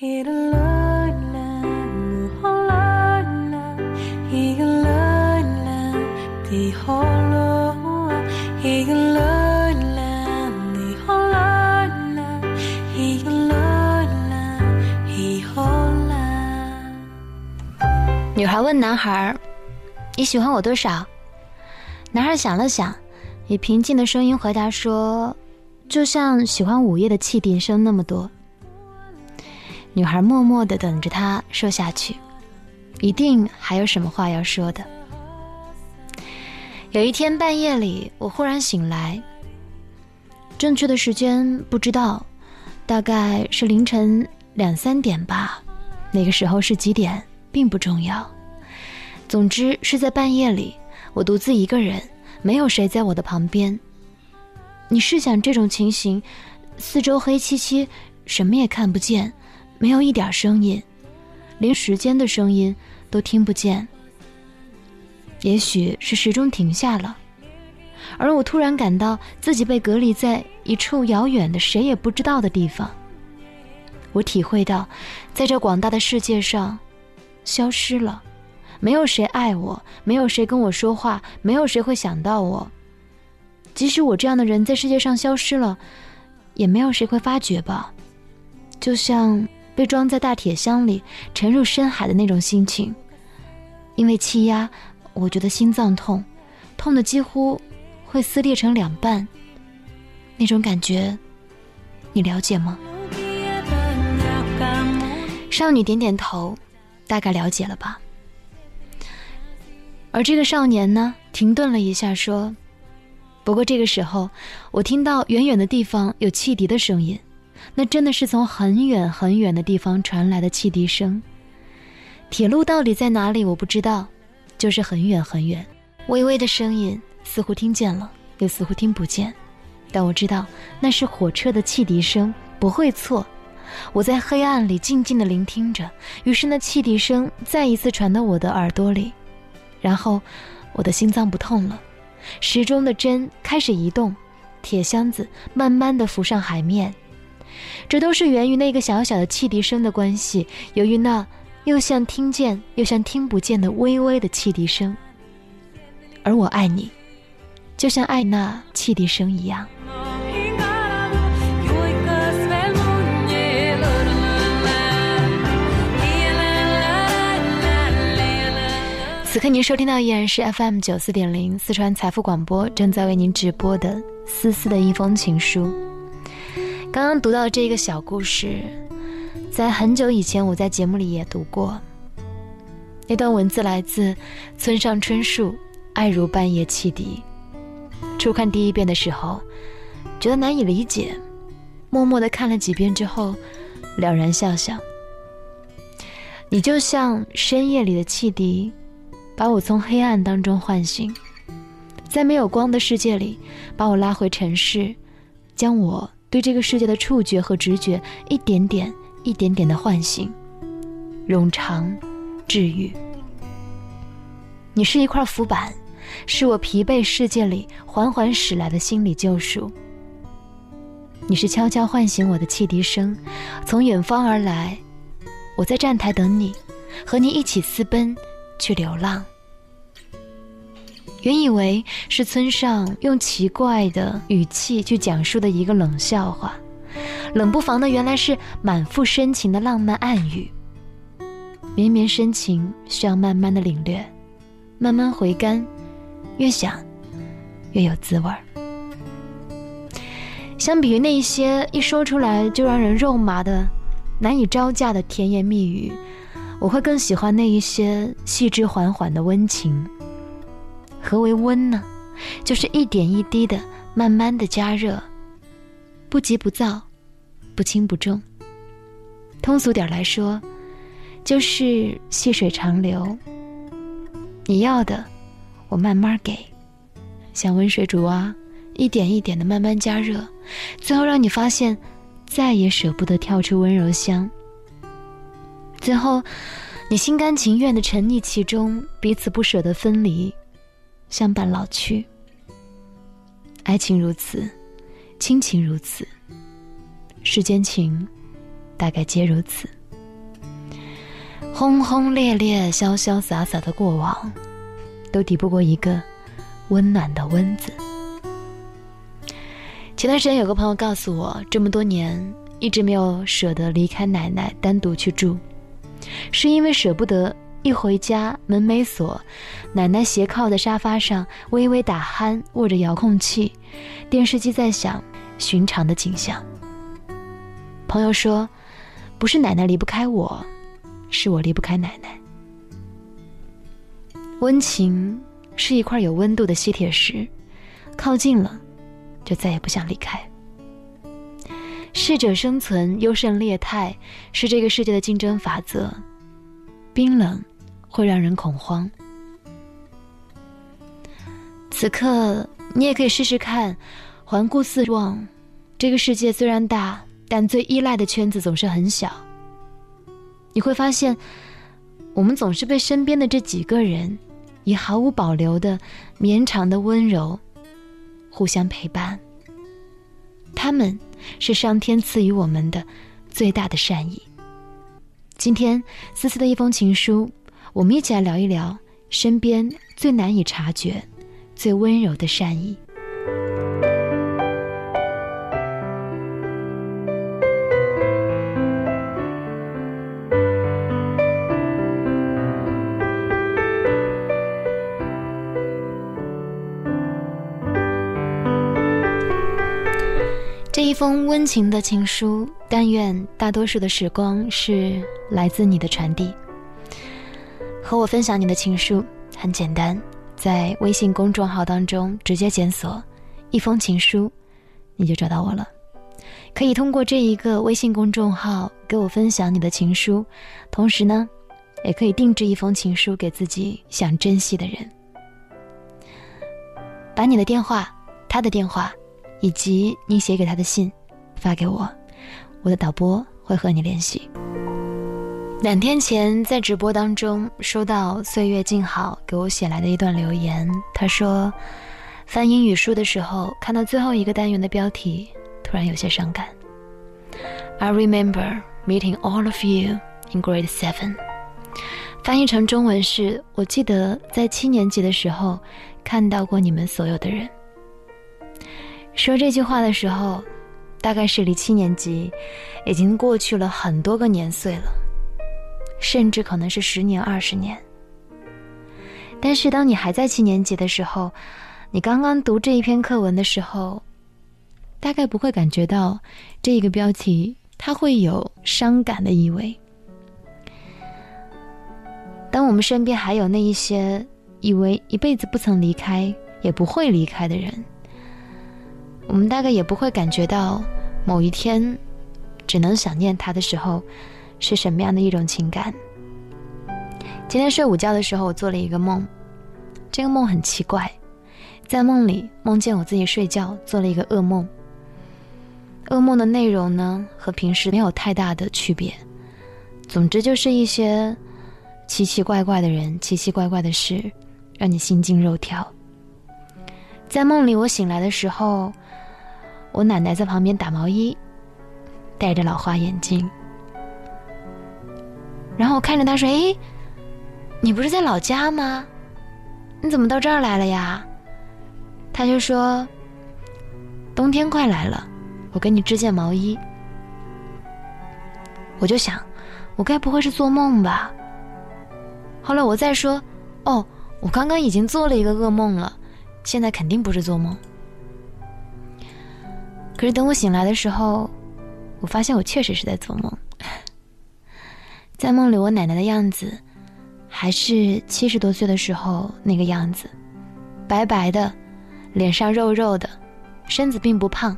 女孩问男孩：“你喜欢我多少？”男孩想了想，以平静的声音回答说：“就像喜欢午夜的汽笛声那么多。”女孩默默的等着他说下去，一定还有什么话要说的。有一天半夜里，我忽然醒来，正确的时间不知道，大概是凌晨两三点吧。那个时候是几点？并不重要，总之是在半夜里，我独自一个人，没有谁在我的旁边。你试想这种情形，四周黑漆漆，什么也看不见，没有一点声音，连时间的声音都听不见。也许是时钟停下了，而我突然感到自己被隔离在一处遥远的、谁也不知道的地方。我体会到，在这广大的世界上。消失了，没有谁爱我，没有谁跟我说话，没有谁会想到我。即使我这样的人在世界上消失了，也没有谁会发觉吧？就像被装在大铁箱里沉入深海的那种心情。因为气压，我觉得心脏痛，痛的几乎会撕裂成两半。那种感觉，你了解吗？少女点点头。大概了解了吧。而这个少年呢，停顿了一下，说：“不过这个时候，我听到远远的地方有汽笛的声音，那真的是从很远很远的地方传来的汽笛声。铁路到底在哪里，我不知道，就是很远很远，微微的声音，似乎听见了，又似乎听不见，但我知道那是火车的汽笛声，不会错。”我在黑暗里静静的聆听着，于是那汽笛声再一次传到我的耳朵里，然后我的心脏不痛了，时钟的针开始移动，铁箱子慢慢的浮上海面，这都是源于那个小小的汽笛声的关系，由于那又像听见又像听不见的微微的汽笛声，而我爱你，就像爱那汽笛声一样。此刻您收听到依然是 FM 九四点零四川财富广播正在为您直播的思思的一封情书。刚刚读到这个小故事，在很久以前我在节目里也读过。那段文字来自村上春树《爱如半夜汽笛》。初看第一遍的时候，觉得难以理解，默默的看了几遍之后，了然笑笑。你就像深夜里的汽笛。把我从黑暗当中唤醒，在没有光的世界里，把我拉回城市，将我对这个世界的触觉和直觉一点点、一点点的唤醒、冗长、治愈。你是一块浮板，是我疲惫世界里缓缓驶来的心理救赎。你是悄悄唤醒我的汽笛声，从远方而来，我在站台等你，和你一起私奔。去流浪。原以为是村上用奇怪的语气去讲述的一个冷笑话，冷不防的原来是满腹深情的浪漫暗语。绵绵深情需要慢慢的领略，慢慢回甘，越想越有滋味儿。相比于那些一说出来就让人肉麻的、难以招架的甜言蜜语。我会更喜欢那一些细致缓缓的温情。何为温呢？就是一点一滴的慢慢的加热，不急不躁，不轻不重。通俗点来说，就是细水长流。你要的，我慢慢给，像温水煮蛙，一点一点的慢慢加热，最后让你发现，再也舍不得跳出温柔乡。最后，你心甘情愿的沉溺其中，彼此不舍得分离，相伴老去。爱情如此，亲情如此，世间情，大概皆如此。轰轰烈烈、潇潇洒洒的过往，都抵不过一个温暖的“温”字。前段时间有个朋友告诉我，这么多年一直没有舍得离开奶奶单独去住，是因为舍不得一回家门没锁，奶奶斜靠在沙发上微微打鼾，握着遥控器，电视机在响，寻常的景象。朋友说，不是奶奶离不开我，是我离不开奶奶。温情是一块有温度的吸铁石，靠近了。就再也不想离开。适者生存，优胜劣汰，是这个世界的竞争法则。冰冷会让人恐慌。此刻，你也可以试试看，环顾四望。这个世界虽然大，但最依赖的圈子总是很小。你会发现，我们总是被身边的这几个人，以毫无保留的绵长的温柔。互相陪伴，他们是上天赐予我们的最大的善意。今天，思思的一封情书，我们一起来聊一聊身边最难以察觉、最温柔的善意。这一封温情的情书，但愿大多数的时光是来自你的传递。和我分享你的情书很简单，在微信公众号当中直接检索“一封情书”，你就找到我了。可以通过这一个微信公众号给我分享你的情书，同时呢，也可以定制一封情书给自己想珍惜的人。把你的电话，他的电话。以及你写给他的信，发给我，我的导播会和你联系。两天前在直播当中收到岁月静好给我写来的一段留言，他说，翻英语书的时候看到最后一个单元的标题，突然有些伤感。I remember meeting all of you in grade seven。翻译成中文是：我记得在七年级的时候看到过你们所有的人。说这句话的时候，大概是离七年级已经过去了很多个年岁了，甚至可能是十年、二十年。但是当你还在七年级的时候，你刚刚读这一篇课文的时候，大概不会感觉到这一个标题它会有伤感的意味。当我们身边还有那一些以为一辈子不曾离开、也不会离开的人。我们大概也不会感觉到某一天只能想念他的时候是什么样的一种情感。今天睡午觉的时候，我做了一个梦，这个梦很奇怪，在梦里梦见我自己睡觉做了一个噩梦。噩梦的内容呢和平时没有太大的区别，总之就是一些奇奇怪怪的人、奇奇怪怪的事，让你心惊肉跳。在梦里，我醒来的时候。我奶奶在旁边打毛衣，戴着老花眼镜。然后我看着他说：“哎，你不是在老家吗？你怎么到这儿来了呀？”他就说：“冬天快来了，我给你织件毛衣。”我就想，我该不会是做梦吧？后来我再说：“哦，我刚刚已经做了一个噩梦了，现在肯定不是做梦。”可是等我醒来的时候，我发现我确实是在做梦。在梦里，我奶奶的样子还是七十多岁的时候那个样子，白白的，脸上肉肉的，身子并不胖，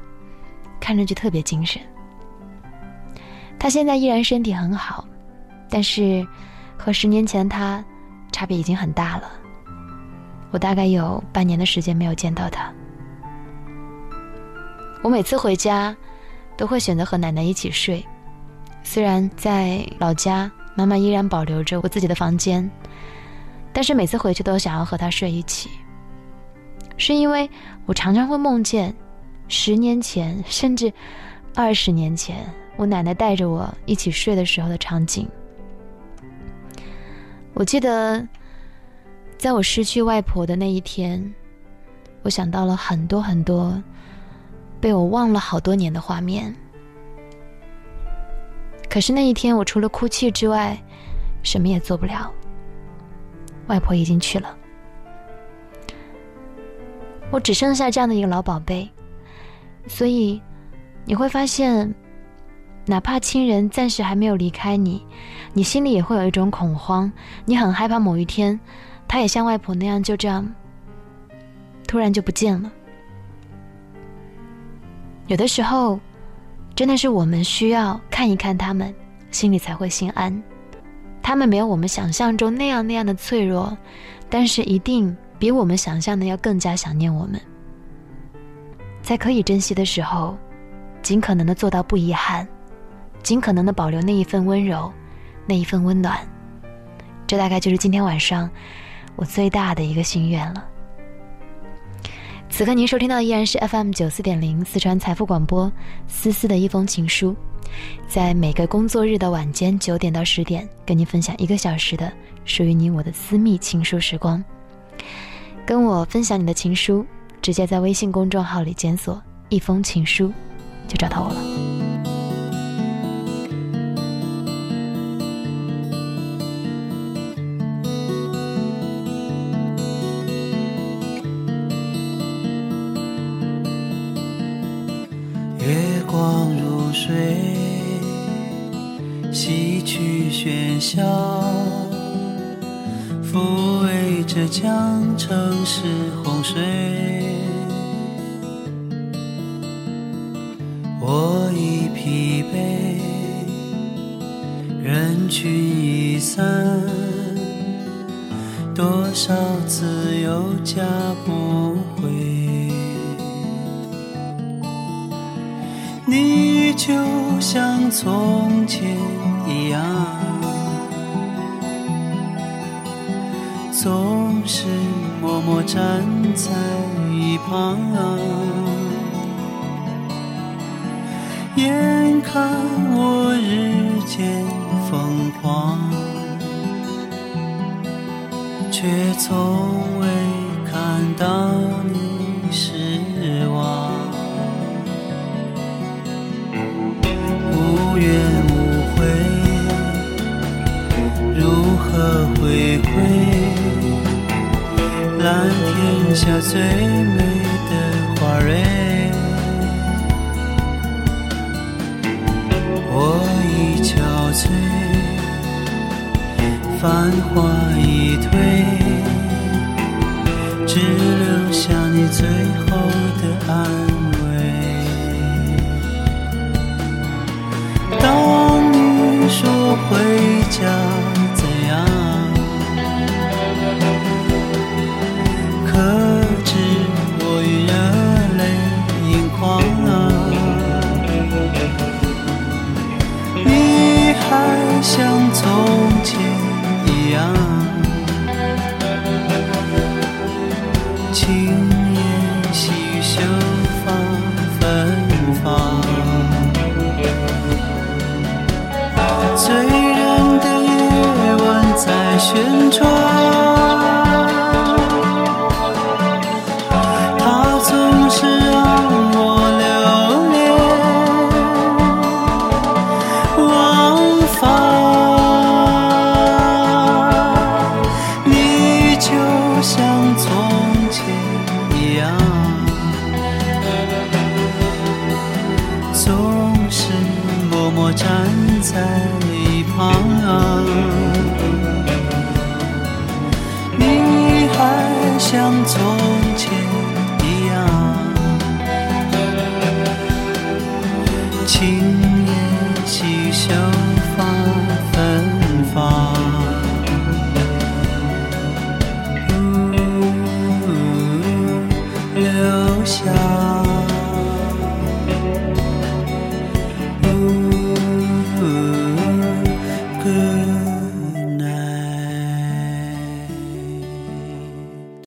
看上去特别精神。她现在依然身体很好，但是和十年前她差别已经很大了。我大概有半年的时间没有见到她。我每次回家，都会选择和奶奶一起睡。虽然在老家，妈妈依然保留着我自己的房间，但是每次回去都想要和她睡一起。是因为我常常会梦见，十年前甚至二十年前，我奶奶带着我一起睡的时候的场景。我记得，在我失去外婆的那一天，我想到了很多很多被我忘了好多年的画面。可是那一天，我除了哭泣之外，什么也做不了。外婆已经去了，我只剩下这样的一个老宝贝，所以你会发现，哪怕亲人暂时还没有离开你，你心里也会有一种恐慌，你很害怕某一天，他也像外婆那样就这样突然就不见了。有的时候，真的是我们需要看一看他们，心里才会心安。他们没有我们想象中那样那样的脆弱，但是一定比我们想象的要更加想念我们。在可以珍惜的时候，尽可能的做到不遗憾，尽可能的保留那一份温柔，那一份温暖。这大概就是今天晚上我最大的一个心愿了。此刻您收听到依然是 FM 九四点零四川财富广播思思的一封情书。在每个工作日的晚间九点到十点，跟您分享一个小时的属于你我的私密情书时光。跟我分享你的情书，直接在微信公众号里检索“一封情书”，就找到我了。光如水。洗去喧嚣，抚慰着江城是洪水。我已疲惫，人群已散，多少次又加不回。就像从前。一样，总是默默站在一旁，眼看我日渐疯狂，却从未看到下最美的花蕊，我已憔悴，繁华已退，只留下你最后的安慰。当你说回家。还想走。